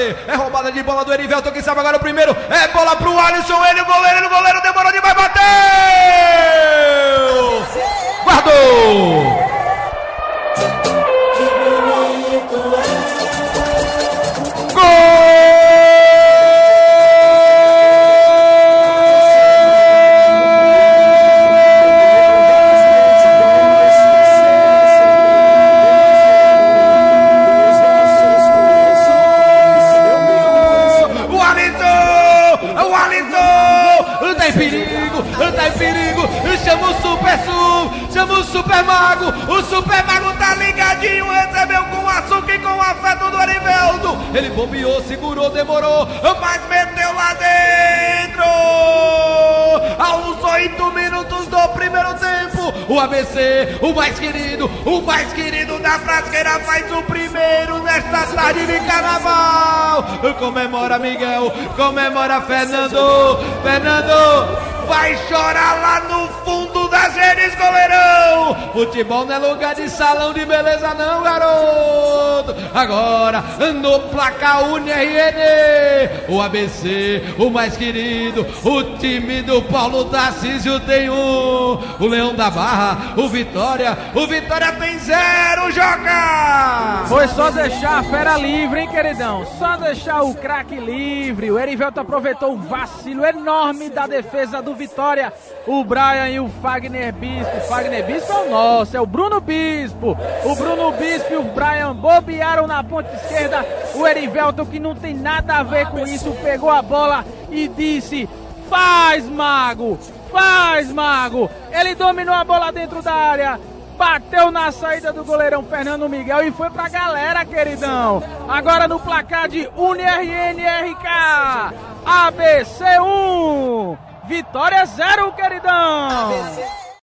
É roubada de bola do Erivelton, que sabe agora o primeiro. É bola pro Alisson, ele, o goleiro, o goleiro demorou demais, bateu! Chama o Super Sul, chama o Super Mago, o Super Mago tá ligadinho, recebeu com açúcar e com afeto do Ariveldo. Ele bombeou, segurou, demorou, mas meteu lá dentro. Aos oito minutos do primeiro tempo, o ABC, o mais querido, o mais querido da frasqueira faz o primeiro nesta tarde de carnaval. Comemora Miguel, comemora Fernando, Fernando vai chorar lá no fundo das redes, goleirão. Futebol não é lugar de salão de beleza, não, garoto. Agora, no placar UNRN, o ABC, o mais querido, o time do Paulo Tarcísio tem um. O Leão da Barra, o Vitória, o Vitória tem zero, joga! Foi só deixar a fera livre, hein, queridão? Só deixar o craque livre. O Erivelto aproveitou o vacilo enorme da defesa do Vitória. O Brian e o Fagner Bispo. O Fagner Bispo é o nosso, é o Bruno Bispo. O Bruno Bispo e o Brian bobearam na ponta esquerda. O Erivelto, que não tem nada a ver com isso, pegou a bola e disse: Faz, mago! Faz, mago! Ele dominou a bola dentro da área bateu na saída do goleirão Fernando Miguel e foi pra galera, queridão. Agora no placar de UniRNRK, ABC 1, Vitória 0, queridão. ABC.